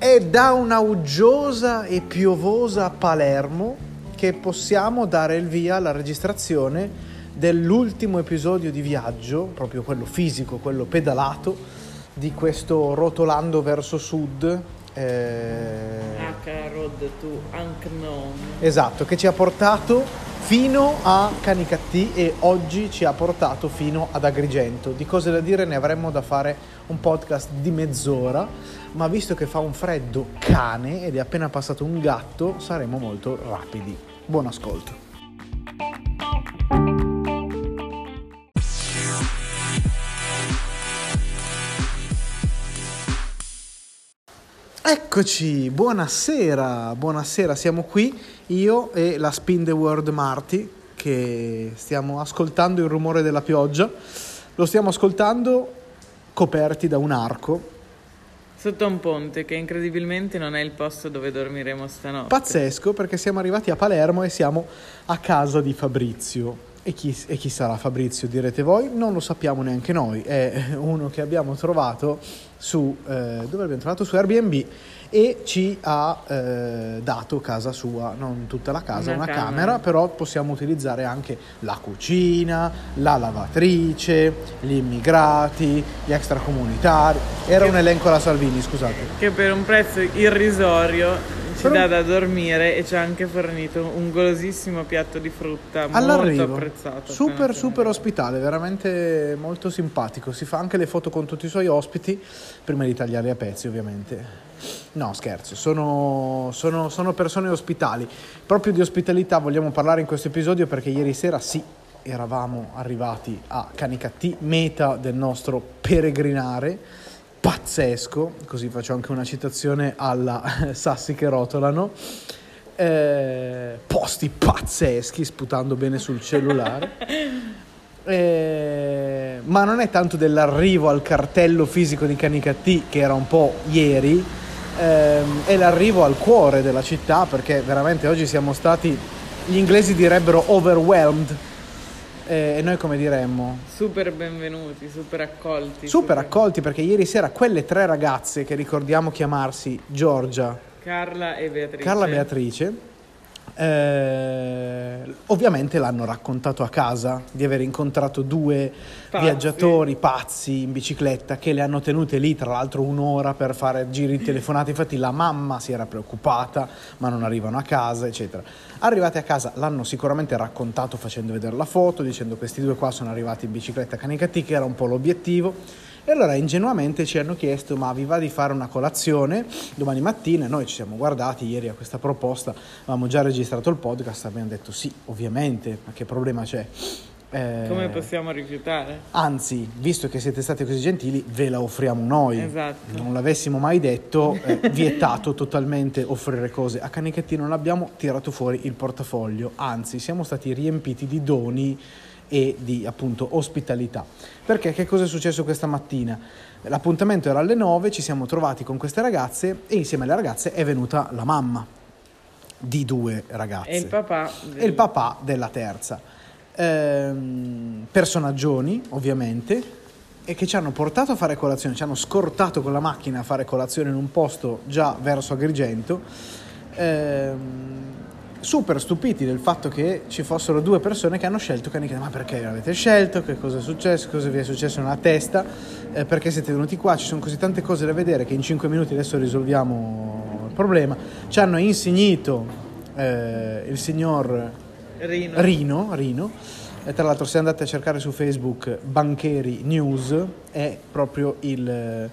È da una uggiosa e piovosa Palermo che possiamo dare il via alla registrazione dell'ultimo episodio di viaggio, proprio quello fisico, quello pedalato, di questo rotolando verso sud. eh, H Road to Unknown. Esatto, che ci ha portato fino a Canicattì e oggi ci ha portato fino ad Agrigento. Di cose da dire ne avremmo da fare un podcast di mezz'ora, ma visto che fa un freddo cane ed è appena passato un gatto, saremo molto rapidi. Buon ascolto. Eccoci, buonasera, buonasera, siamo qui io e la Spin the World Marty che stiamo ascoltando il rumore della pioggia, lo stiamo ascoltando coperti da un arco, Sotto un ponte che incredibilmente non è il posto dove dormiremo stanotte. pazzesco perché siamo arrivati a Palermo e siamo a casa di Fabrizio. E chi, e chi sarà Fabrizio direte voi? Non lo sappiamo neanche noi, è uno che abbiamo trovato su, eh, dove l'abbiamo trovato? Su Airbnb e ci ha eh, dato casa sua, non tutta la casa, Una una, camera. camera, però possiamo utilizzare anche la cucina, la lavatrice, gli immigrati, gli extracomunitari. Era un elenco alla Salvini, scusate. Che per un prezzo irrisorio ci dà da dormire e ci ha anche fornito un golosissimo piatto di frutta molto All'arrivo, apprezzato. super super ospitale, veramente molto simpatico. Si fa anche le foto con tutti i suoi ospiti, prima di tagliarli a pezzi ovviamente. No, scherzo, sono, sono- sono persone ospitali. Proprio di ospitalità vogliamo parlare in questo episodio perché ieri sera sì, eravamo arrivati a Canicattì, meta del nostro peregrinare. Pazzesco, così faccio anche una citazione alla Sassi che rotolano. Eh, posti pazzeschi, sputando bene sul cellulare. Eh, ma non è tanto dell'arrivo al cartello fisico di Canicattì, che era un po' ieri, ehm, è l'arrivo al cuore della città, perché veramente oggi siamo stati, gli inglesi direbbero overwhelmed, eh, e noi come diremmo? Super benvenuti, super accolti. Super accolti, perché ieri sera quelle tre ragazze, che ricordiamo chiamarsi Giorgia, Carla e Beatrice. Carla Beatrice, eh, ovviamente l'hanno raccontato a casa di aver incontrato due Pazzi. viaggiatori pazzi in bicicletta che le hanno tenute lì tra l'altro un'ora per fare giri di telefonate. Infatti la mamma si era preoccupata, ma non arrivano a casa, eccetera. Arrivate a casa l'hanno sicuramente raccontato facendo vedere la foto, dicendo questi due qua sono arrivati in bicicletta a Canicattì, che era un po' l'obiettivo. E allora ingenuamente ci hanno chiesto: ma vi va di fare una colazione domani mattina? Noi ci siamo guardati ieri a questa proposta, avevamo già registrato il podcast, abbiamo detto sì, ovviamente, ma che problema c'è? Eh, Come possiamo rifiutare? Anzi, visto che siete stati così gentili, ve la offriamo noi. Esatto. Non l'avessimo mai detto, eh, vietato totalmente offrire cose. A Canichetti non abbiamo tirato fuori il portafoglio, anzi siamo stati riempiti di doni e di appunto ospitalità. Perché che cosa è successo questa mattina? L'appuntamento era alle 9, ci siamo trovati con queste ragazze e insieme alle ragazze è venuta la mamma di due ragazze E il papà. e il papà della terza. Ehm, personaggioni, ovviamente, e che ci hanno portato a fare colazione, ci hanno scortato con la macchina a fare colazione in un posto già verso Agrigento. Ehm, super stupiti del fatto che ci fossero due persone che hanno scelto Canicattì. Ma perché l'avete scelto? Che cosa è successo? Cosa vi è successo nella testa? Eh, perché siete venuti qua? Ci sono così tante cose da vedere che in 5 minuti adesso risolviamo il problema. Ci hanno insignito eh, il signor Rino. Rino, Rino. E tra l'altro se andate a cercare su Facebook Bancheri News è proprio il, eh,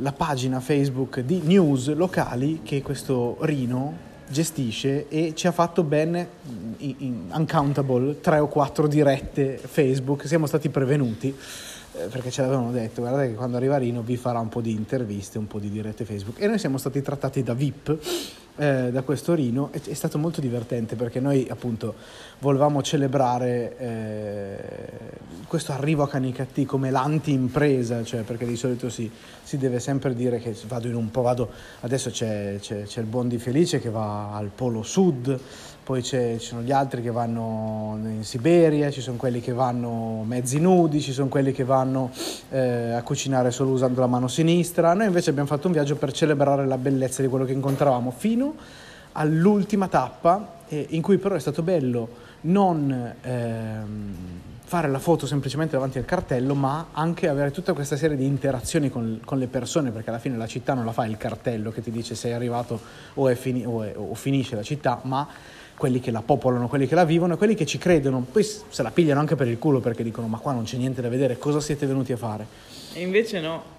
la pagina Facebook di news locali che questo Rino gestisce e ci ha fatto ben mm, in, in uncountable tre o quattro dirette Facebook, siamo stati prevenuti eh, perché ce l'avevano detto, guardate che quando arriva Rino vi farà un po' di interviste, un po' di dirette Facebook e noi siamo stati trattati da VIP eh, da questo Rino. È, è, stato molto divertente perché noi appunto volevamo celebrare eh, questo arrivo a Canicattì come l'anti-impresa, cioè perché di solito si, si, deve sempre dire che vado in un po', vado, adesso c'è, c'è, c'è il buon di Felice che va al Polo Sud, poi ci sono gli altri che vanno in Siberia, ci sono quelli che vanno mezzi nudi, ci sono quelli che vanno eh, a cucinare solo usando la mano sinistra. Noi invece abbiamo fatto un viaggio per celebrare la bellezza di quello che incontravamo fino all'ultima tappa, eh, in cui però è stato bello non ehm, fare la foto semplicemente davanti al cartello, ma anche avere tutta questa serie di interazioni con, con, le persone, perché alla fine la città non la fa il cartello che ti dice sei arrivato o, fini- o, è, o finisce la città, ma quelli che la popolano, quelli che la vivono e quelli che ci credono. Poi se la pigliano anche per il culo perché dicono ma qua non c'è niente da vedere, cosa siete venuti a fare? E invece no.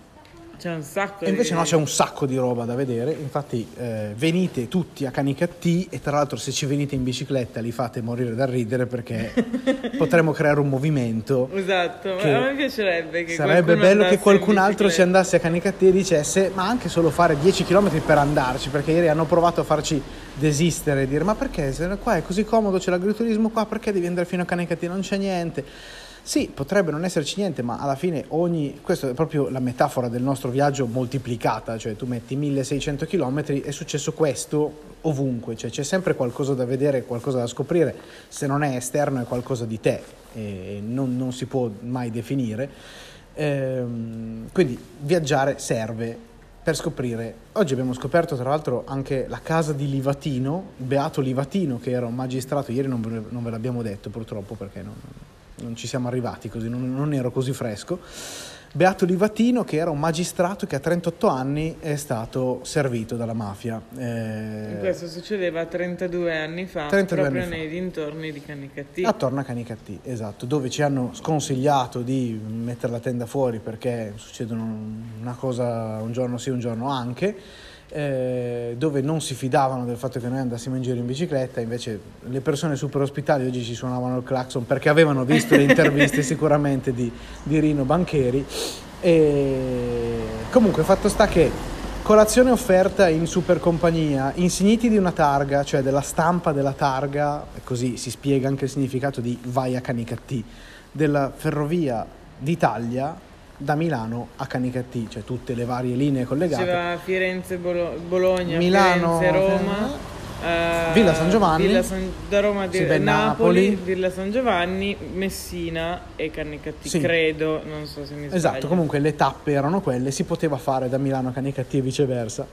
C'è un sacco e invece di... no, c'è un sacco di roba da vedere. Infatti, eh, venite tutti a Canicattì e tra l'altro, se ci venite in bicicletta, li fate morire da ridere perché potremmo creare un movimento. Esatto, a me piacerebbe che sarebbe bello che qualcun altro ci andasse a Canicattì e dicesse: Ma anche solo fare 10 km per andarci, perché ieri hanno provato a farci desistere e dire: Ma perché? Se qua è così comodo, c'è l'agriturismo qua, perché devi andare fino a Canicattì? Non c'è niente. Sì, potrebbe non esserci niente, ma alla fine ogni... Questa è proprio la metafora del nostro viaggio moltiplicata, cioè tu metti 1600 km, è successo questo ovunque, cioè c'è sempre qualcosa da vedere, qualcosa da scoprire, se non è esterno è qualcosa di te e non, non si può mai definire. Ehm, quindi viaggiare serve per scoprire. Oggi abbiamo scoperto tra l'altro anche la casa di Livatino, Beato Livatino, che era un magistrato, ieri non ve, non ve l'abbiamo detto purtroppo perché non, non ci siamo arrivati così, non, non ero così fresco. Beato Livatino, che era un magistrato che a 38 anni è stato servito dalla mafia. Eh, questo succedeva 32 anni fa, 32 proprio anni nei fa. dintorni di Canicattì. Attorno a Canicattì, esatto, dove ci hanno sconsigliato di mettere la tenda fuori perché succedono una cosa un giorno sì, un giorno anche eh, dove non si fidavano del fatto che noi andassimo in giro in bicicletta, invece le persone super ospitali oggi ci suonavano il clacson perché avevano visto le interviste sicuramente di, di Rino Bancheri. E comunque fatto sta che colazione offerta in super compagnia, insigniti di una targa, cioè della stampa della targa, così si spiega anche il significato di vai a Canicattì, della ferrovia d'Italia da Milano a Canicattì, cioè tutte le varie linee collegate. C'era Firenze, Bolo- Bologna, Milano, Firenze, Roma. Uh, Villa San Giovanni, Villa San, da Roma di Napoli, Napoli, Villa San Giovanni, Messina e Canicattì, sì. credo, non so se mi sbaglio. Esatto, comunque le tappe erano quelle, si poteva fare da Milano a Canicattì e viceversa.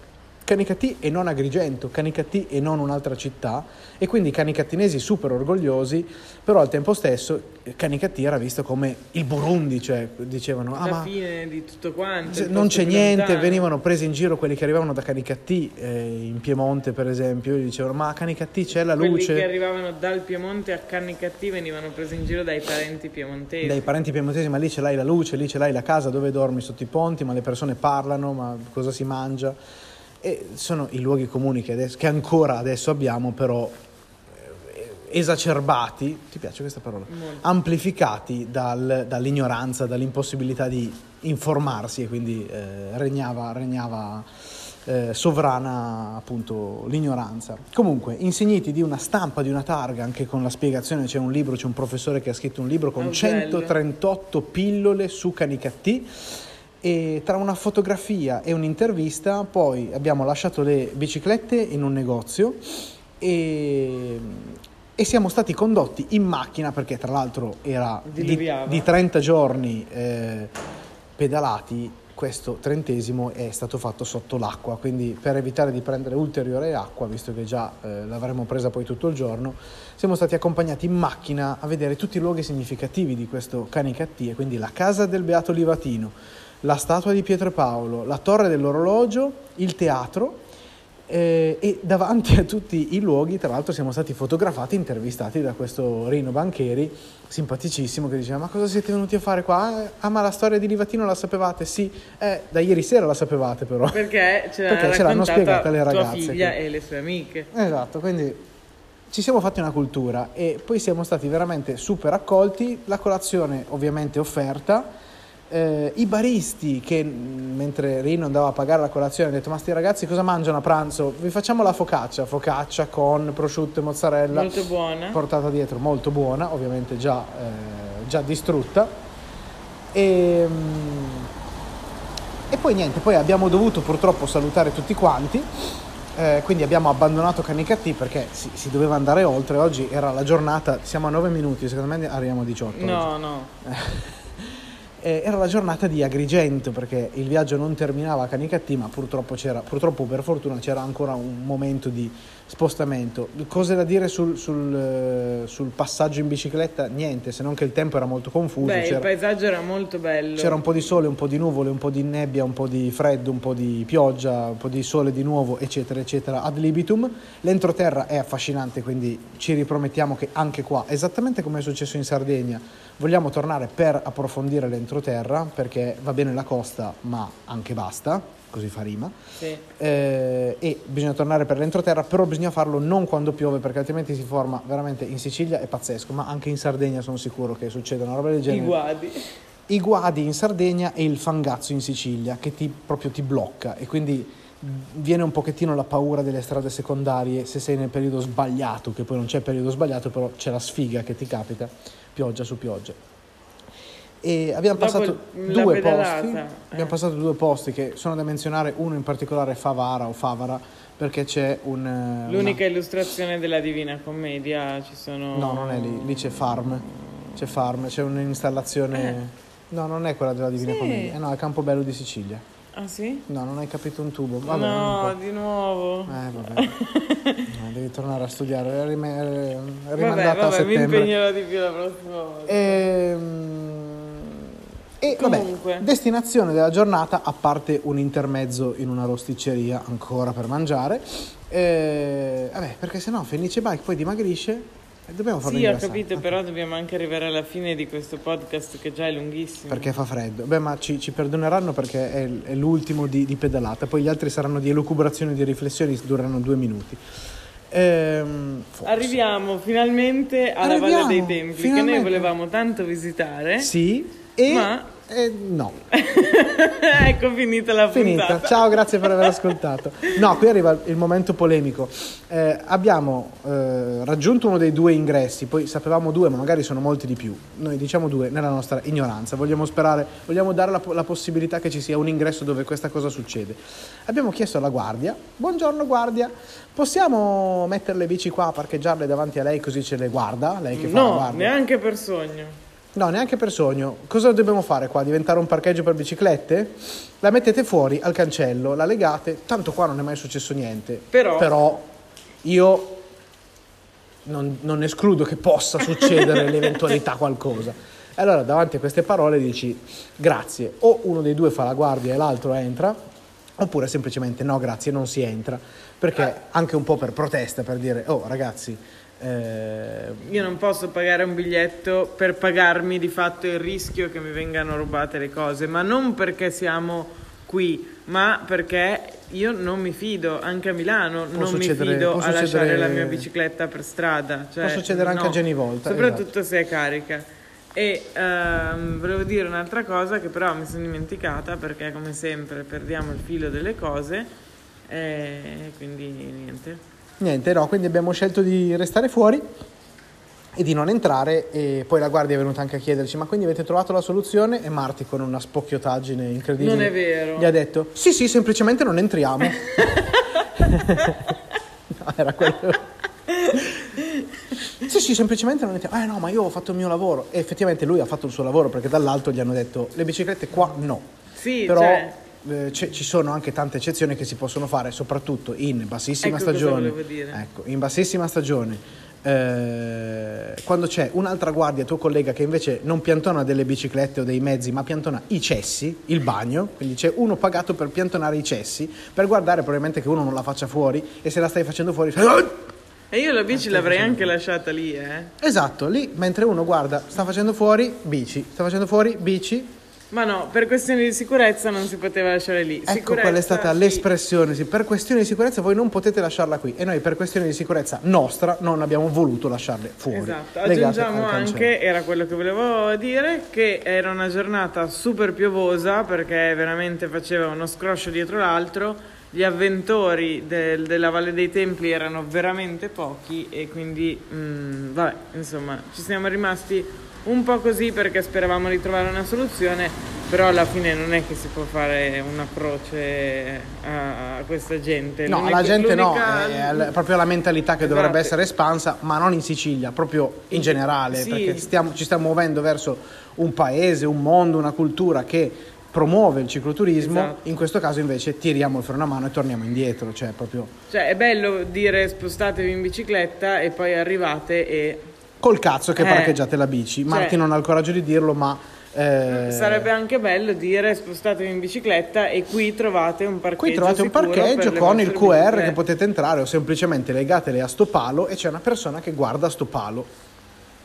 Canicattì e non Agrigento, Canicattì e non un'altra città e quindi i canicattinesi super orgogliosi, però al tempo stesso Canicattì era visto come il Burundi, cioè dicevano ah, la fine di tutto quanto. Non c'è niente, lontano. venivano presi in giro quelli che arrivavano da Canicattì, eh, in Piemonte per esempio, gli dicevano ma a Canicattì c'è la quelli luce. Quelli che arrivavano dal Piemonte a Canicattì venivano presi in giro dai parenti piemontesi. Dai parenti piemontesi, ma lì ce l'hai la luce, lì ce l'hai la casa dove dormi sotto i ponti, ma le persone parlano, ma cosa si mangia e sono i luoghi comuni che, adesso, che ancora adesso abbiamo, però eh, esacerbati, ti piace questa parola? Molto. Amplificati dal, dall'ignoranza, dall'impossibilità di informarsi e quindi eh, regnava, regnava eh, sovrana appunto l'ignoranza. Comunque, insigniti di una stampa di una targa, anche con la spiegazione, c'è un libro, c'è un professore che ha scritto un libro con oh, 138 pillole su Canicattì e tra una fotografia e un'intervista poi abbiamo lasciato le biciclette in un negozio e, e siamo stati condotti in macchina perché tra l'altro era di, di, 30 giorni eh, pedalati questo trentesimo è stato fatto sotto l'acqua, quindi per evitare di prendere ulteriore acqua, visto che già eh, l'avremmo presa poi tutto il giorno, siamo stati accompagnati in macchina a vedere tutti i luoghi significativi di questo Canicattì, quindi la casa del Beato Livatino, la statua di Pietro e Paolo, la torre dell'orologio, il teatro eh, e davanti a tutti i luoghi, tra l'altro, siamo stati fotografati e intervistati da questo Rino Bancheri, simpaticissimo, che diceva: Ma cosa siete venuti a fare qua? Ah, ma la storia di Livatino la sapevate? Sì, eh, da ieri sera la sapevate, però. Perché ce, Perché ce l'hanno spiegata le ragazze. Sua figlia che... e le sue amiche. Esatto, quindi ci siamo fatti una cultura e poi siamo stati veramente super accolti. La colazione, ovviamente, offerta eh, i baristi che mentre Rino andava a pagare la colazione hanno detto ma sti ragazzi cosa mangiano a pranzo? Vi facciamo la focaccia, focaccia con prosciutto e mozzarella. Molto buona. Portata dietro, molto buona, ovviamente già, eh, già distrutta. E, mm, e poi niente, poi abbiamo dovuto purtroppo salutare tutti quanti. Eh, quindi abbiamo abbandonato Canicattì perché si, si, doveva andare oltre. Oggi era la giornata, siamo a 9 minuti, secondo me arriviamo a 18. No, oggi. no. eh, era la giornata di Agrigento perché il viaggio non terminava a Canicattì, ma purtroppo, c'era, purtroppo per fortuna c'era ancora un momento di spostamento. Cose da dire sul, sul, eh, sul, passaggio in bicicletta? Niente, se non che il tempo era molto confuso. Beh, il paesaggio era molto bello. C'era un po' di sole, un po' di nuvole, un po' di nebbia, un po' di freddo, un po' di pioggia, un po' di sole di nuovo, eccetera, eccetera, ad libitum. L'entroterra è affascinante, quindi ci ripromettiamo che anche qua, esattamente come è successo in Sardegna, vogliamo tornare per approfondire l'entroterra, perché va bene la costa, ma anche basta così fa rima, sì. eh, e bisogna tornare per l'entroterra, però bisogna farlo non quando piove perché altrimenti si forma veramente in Sicilia è pazzesco, ma anche in Sardegna sono sicuro che succede una roba del genere. I guadi. I guadi in Sardegna e il fangazzo in Sicilia che ti, proprio ti blocca e quindi viene un pochettino la paura delle strade secondarie se sei nel periodo sbagliato, che poi non c'è periodo sbagliato, però c'è la sfiga che ti capita, pioggia su pioggia e abbiamo passato due posti eh. abbiamo passato due posti che sono da menzionare uno in particolare Favara o Favara perché c'è un eh, l'unica una... illustrazione della Divina Commedia ci sono no non è lì lì c'è Farm c'è Farm c'è un'installazione eh. no non è quella della Divina sì. Commedia eh no è Campobello di Sicilia ah sì? no non hai capito un tubo vabbè, no di nuovo eh vabbè no, devi tornare a studiare è rimandata vabbè, vabbè, a settembre mi impegnerò di più la prossima volta ehm e Comunque. vabbè, destinazione della giornata, a parte un intermezzo in una rosticceria ancora per mangiare, eh, vabbè, perché sennò Fenice Bike poi dimagrisce e dobbiamo farlo Sì, ho capito, okay. però dobbiamo anche arrivare alla fine di questo podcast che già è lunghissimo. Perché fa freddo. Beh, ma ci, ci perdoneranno perché è, è l'ultimo di, di, pedalata, poi gli altri saranno di elucubrazioni, di riflessioni, dureranno due minuti. Ehm, Arriviamo finalmente alla Arriviamo, Valle dei Templi, finalmente. che noi volevamo tanto visitare. Sì e Ma... eh, no. ecco finita la finita. puntata. Ciao, grazie per aver ascoltato. No, qui arriva il momento polemico. Eh, abbiamo eh, raggiunto uno dei due ingressi, poi sapevamo due, ma magari sono molti di più. Noi diciamo due nella nostra ignoranza. Vogliamo sperare, vogliamo dare la, la possibilità che ci sia un ingresso dove questa cosa succede. Abbiamo chiesto alla guardia: Buongiorno, guardia, possiamo mettere le bici qua, parcheggiarle davanti a lei così ce le guarda? Lei che fa no, la guardia? neanche per sogno. No, neanche per sogno. Cosa dobbiamo fare qua? Diventare un parcheggio per biciclette? La mettete fuori al cancello, la legate, tanto qua non è mai successo niente. Però, Però io non, non, escludo che possa succedere l'eventualità qualcosa. Allora, davanti a queste parole dici grazie, o uno dei due fa la guardia e l'altro entra, oppure semplicemente no, grazie, non si entra. Perché anche un po' per protesta, per dire, oh ragazzi, eh, Io non posso pagare un biglietto per pagarmi di fatto il rischio che mi vengano rubate le cose, ma non perché siamo qui, ma perché io non mi fido, anche a Milano non mi fido a lasciare la mia bicicletta per strada. Cioè, può succedere anche no, a Genivolta. Soprattutto esatto. se è carica. E um, volevo dire un'altra cosa che però mi sono dimenticata perché come sempre perdiamo il filo delle cose e quindi niente. Niente, no, quindi abbiamo scelto di restare fuori e di non entrare e poi la guardia è venuta anche a chiederci ma quindi avete trovato la soluzione? E Marti con una spocchiottaggine incredibile non è vero. gli ha detto sì sì semplicemente non entriamo. No, era quello. Sì sì semplicemente non entriamo. Eh no ma io ho fatto il mio lavoro. E effettivamente lui ha fatto il suo lavoro perché dall'alto gli hanno detto le biciclette qua no. Sì però cioè eh, ci sono anche tante eccezioni che si possono fare, soprattutto in bassissima ecco stagione. Ecco, in bassissima stagione. Eh, quando c'è un'altra guardia, tuo collega, che invece non piantona delle biciclette o dei mezzi, ma piantona i cessi, il bagno, quindi c'è uno pagato per piantonare i cessi, per guardare probabilmente che uno non la faccia fuori e se la stai facendo fuori... E io la bici l'avrei anche lasciata lì, eh? Esatto, lì mentre uno guarda, sta facendo fuori, bici, sta facendo fuori, bici, Ma no, per questioni di sicurezza non si poteva lasciare lì. Ecco Sicurezza, qual è stata sì. l'espressione, sì, per questioni di sicurezza voi non potete lasciarla qui e noi per questioni di sicurezza nostra non abbiamo voluto lasciarle fuori. Esatto, aggiungiamo anche, era quello che volevo dire, che era una giornata super piovosa perché veramente faceva uno scroscio dietro l'altro, gli avventori del- della Valle dei Templi erano veramente pochi e quindi, mm, vabbè, insomma, ci siamo rimasti un po' così perché speravamo di trovare una soluzione, però alla fine non è che si può fare una croce a, a questa gente. No, la gente no, è l- proprio la mentalità che dovrebbe Esatto. essere espansa, ma non in Sicilia, proprio in generale, Sì. perché stiamo- ci stiamo muovendo verso un paese, un mondo, una cultura che promuove il cicloturismo, Esatto. in questo caso invece tiriamo il freno a mano e torniamo indietro, cioè proprio Cioè, è bello dire spostatevi in bicicletta e poi arrivate e col cazzo che Eh, parcheggiate la bici. cioè- Marti non ha il coraggio di dirlo, ma... eh, sarebbe anche bello dire spostatevi in bicicletta e qui trovate un parcheggio Qui trovate un parcheggio con il QR biciclette. che potete entrare o semplicemente legatele a sto palo e c'è una persona che guarda sto palo.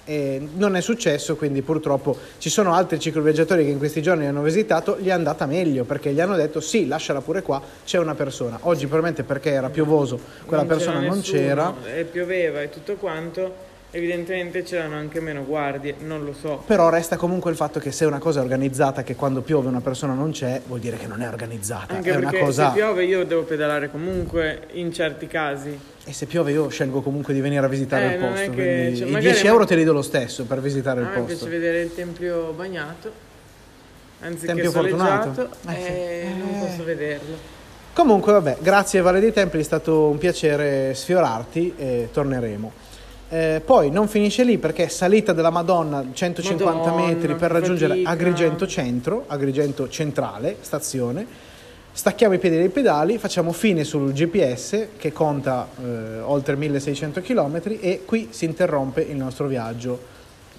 E non è successo, quindi purtroppo ci sono altri cicloviaggiatori che in questi giorni hanno visitato, gli è andata meglio perché gli hanno detto sì, lasciala pure qua, c'è una persona. Oggi probabilmente perché era piovoso, quella Non persona non nessuno, c'era, e pioveva e tutto quanto evidentemente c'erano anche meno guardie non lo so però resta comunque il fatto che se una cosa è organizzata, che quando piove una persona non c'è, vuol dire che non è organizzata. anche è una perché cosa... se piove io devo pedalare comunque in certi casi E se piove io scelgo comunque di venire a visitare Eh, il posto. che- cioè, I magari 10 ma- euro te li do lo stesso per visitare a il me posto. piace vedere il tempio bagnato anziché Tempio fortunato? Eh, sì. e non Eh. posso vederlo Comunque, vabbè, grazie Valle dei Templi, è stato un piacere sfiorarti e torneremo. Eh, poi non finisce lì perché salita della Madonna 150 Madonna, metri per raggiungere fatica. Agrigento Centro, Agrigento Centrale, stazione. Stacchiamo i piedi dai pedali, facciamo fine sul GPS che conta eh, oltre 1600 km e qui si interrompe il nostro viaggio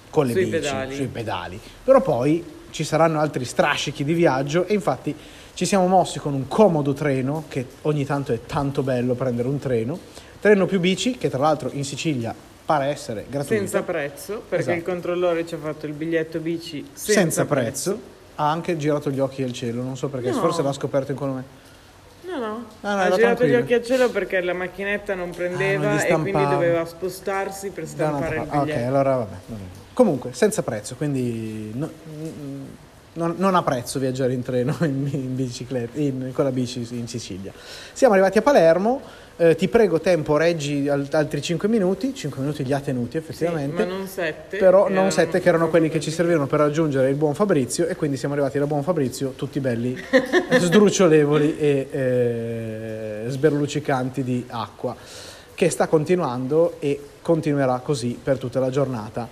con le Sui bici, pedali. sui pedali. Però poi ci saranno altri strascichi di viaggio e infatti ci siamo mossi con un comodo treno che ogni tanto è tanto bello prendere un treno, treno più bici che tra l'altro in Sicilia pare essere gratuito, senza prezzo perché Esatto. il controllore ci ha fatto il biglietto bici senza, senza prezzo. ha anche girato gli occhi al cielo, non so perché, No. forse l'ha scoperto in quello me. No, no, Ah, no, ha girato gli tranquillo. occhi al cielo perché la macchinetta non prendeva non gli e quindi doveva spostarsi per stampare il parte. Ah, ok, biglietto. allora vabbè. vabbè. Comunque, senza prezzo, quindi no- non, non ha prezzo viaggiare in treno in, in bicicletta, in- con la bici in Sicilia. Siamo arrivati a Palermo, eh, ti prego tempo, reggi al- altri 5 minuti, 5 minuti li ha tenuti Sì, effettivamente. ma non sette. però che non sette che erano quelli che ci servivano per raggiungere il buon Fabrizio e quindi siamo arrivati da buon Fabrizio tutti belli sdrucciolevoli e eh, sberlucicanti di acqua che sta continuando e continuerà così per tutta la giornata.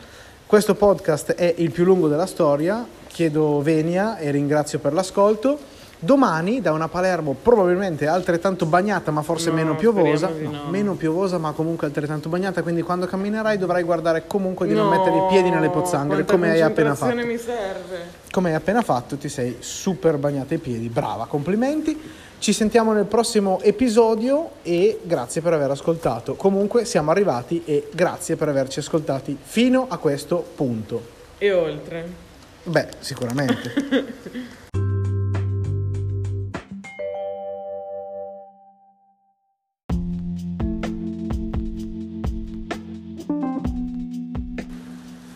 Questo podcast è il più lungo della storia, chiedo venia e ringrazio per l'ascolto. Domani da una Palermo probabilmente altrettanto bagnata ma forse No, meno piovosa, di no. meno piovosa ma comunque altrettanto bagnata, quindi quando camminerai dovrai guardare comunque di non No, mettere i piedi nelle pozzanghere come hai appena fatto. mi serve. Come hai appena fatto ti sei super bagnata i piedi, brava, complimenti. Ci sentiamo nel prossimo episodio e grazie per aver ascoltato. Comunque siamo arrivati e grazie per averci ascoltati fino a questo punto. E oltre. Beh, sicuramente.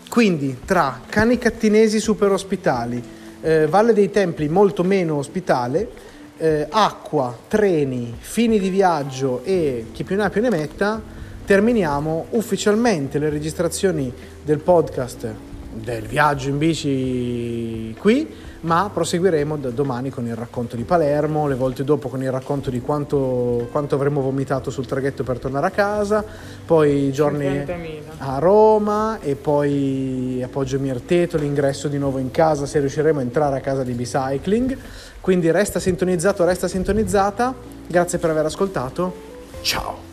Quindi tra cani cattinesi super ospitali, eh, Valle dei Templi molto meno ospitale, eh, acqua, treni, fini di viaggio e chi più ne ha più ne metta, terminiamo ufficialmente le registrazioni del podcast del viaggio in bici qui, ma proseguiremo da domani con il racconto di Palermo, le volte dopo con il racconto di quanto, quanto avremo vomitato sul traghetto per tornare a casa, poi i giorni 50.000. a Roma e poi a Poggio Mirteto, l'ingresso di nuovo in casa se riusciremo a entrare a casa di Bicycling. Quindi resta sintonizzato, resta sintonizzata. Grazie per aver ascoltato. Ciao!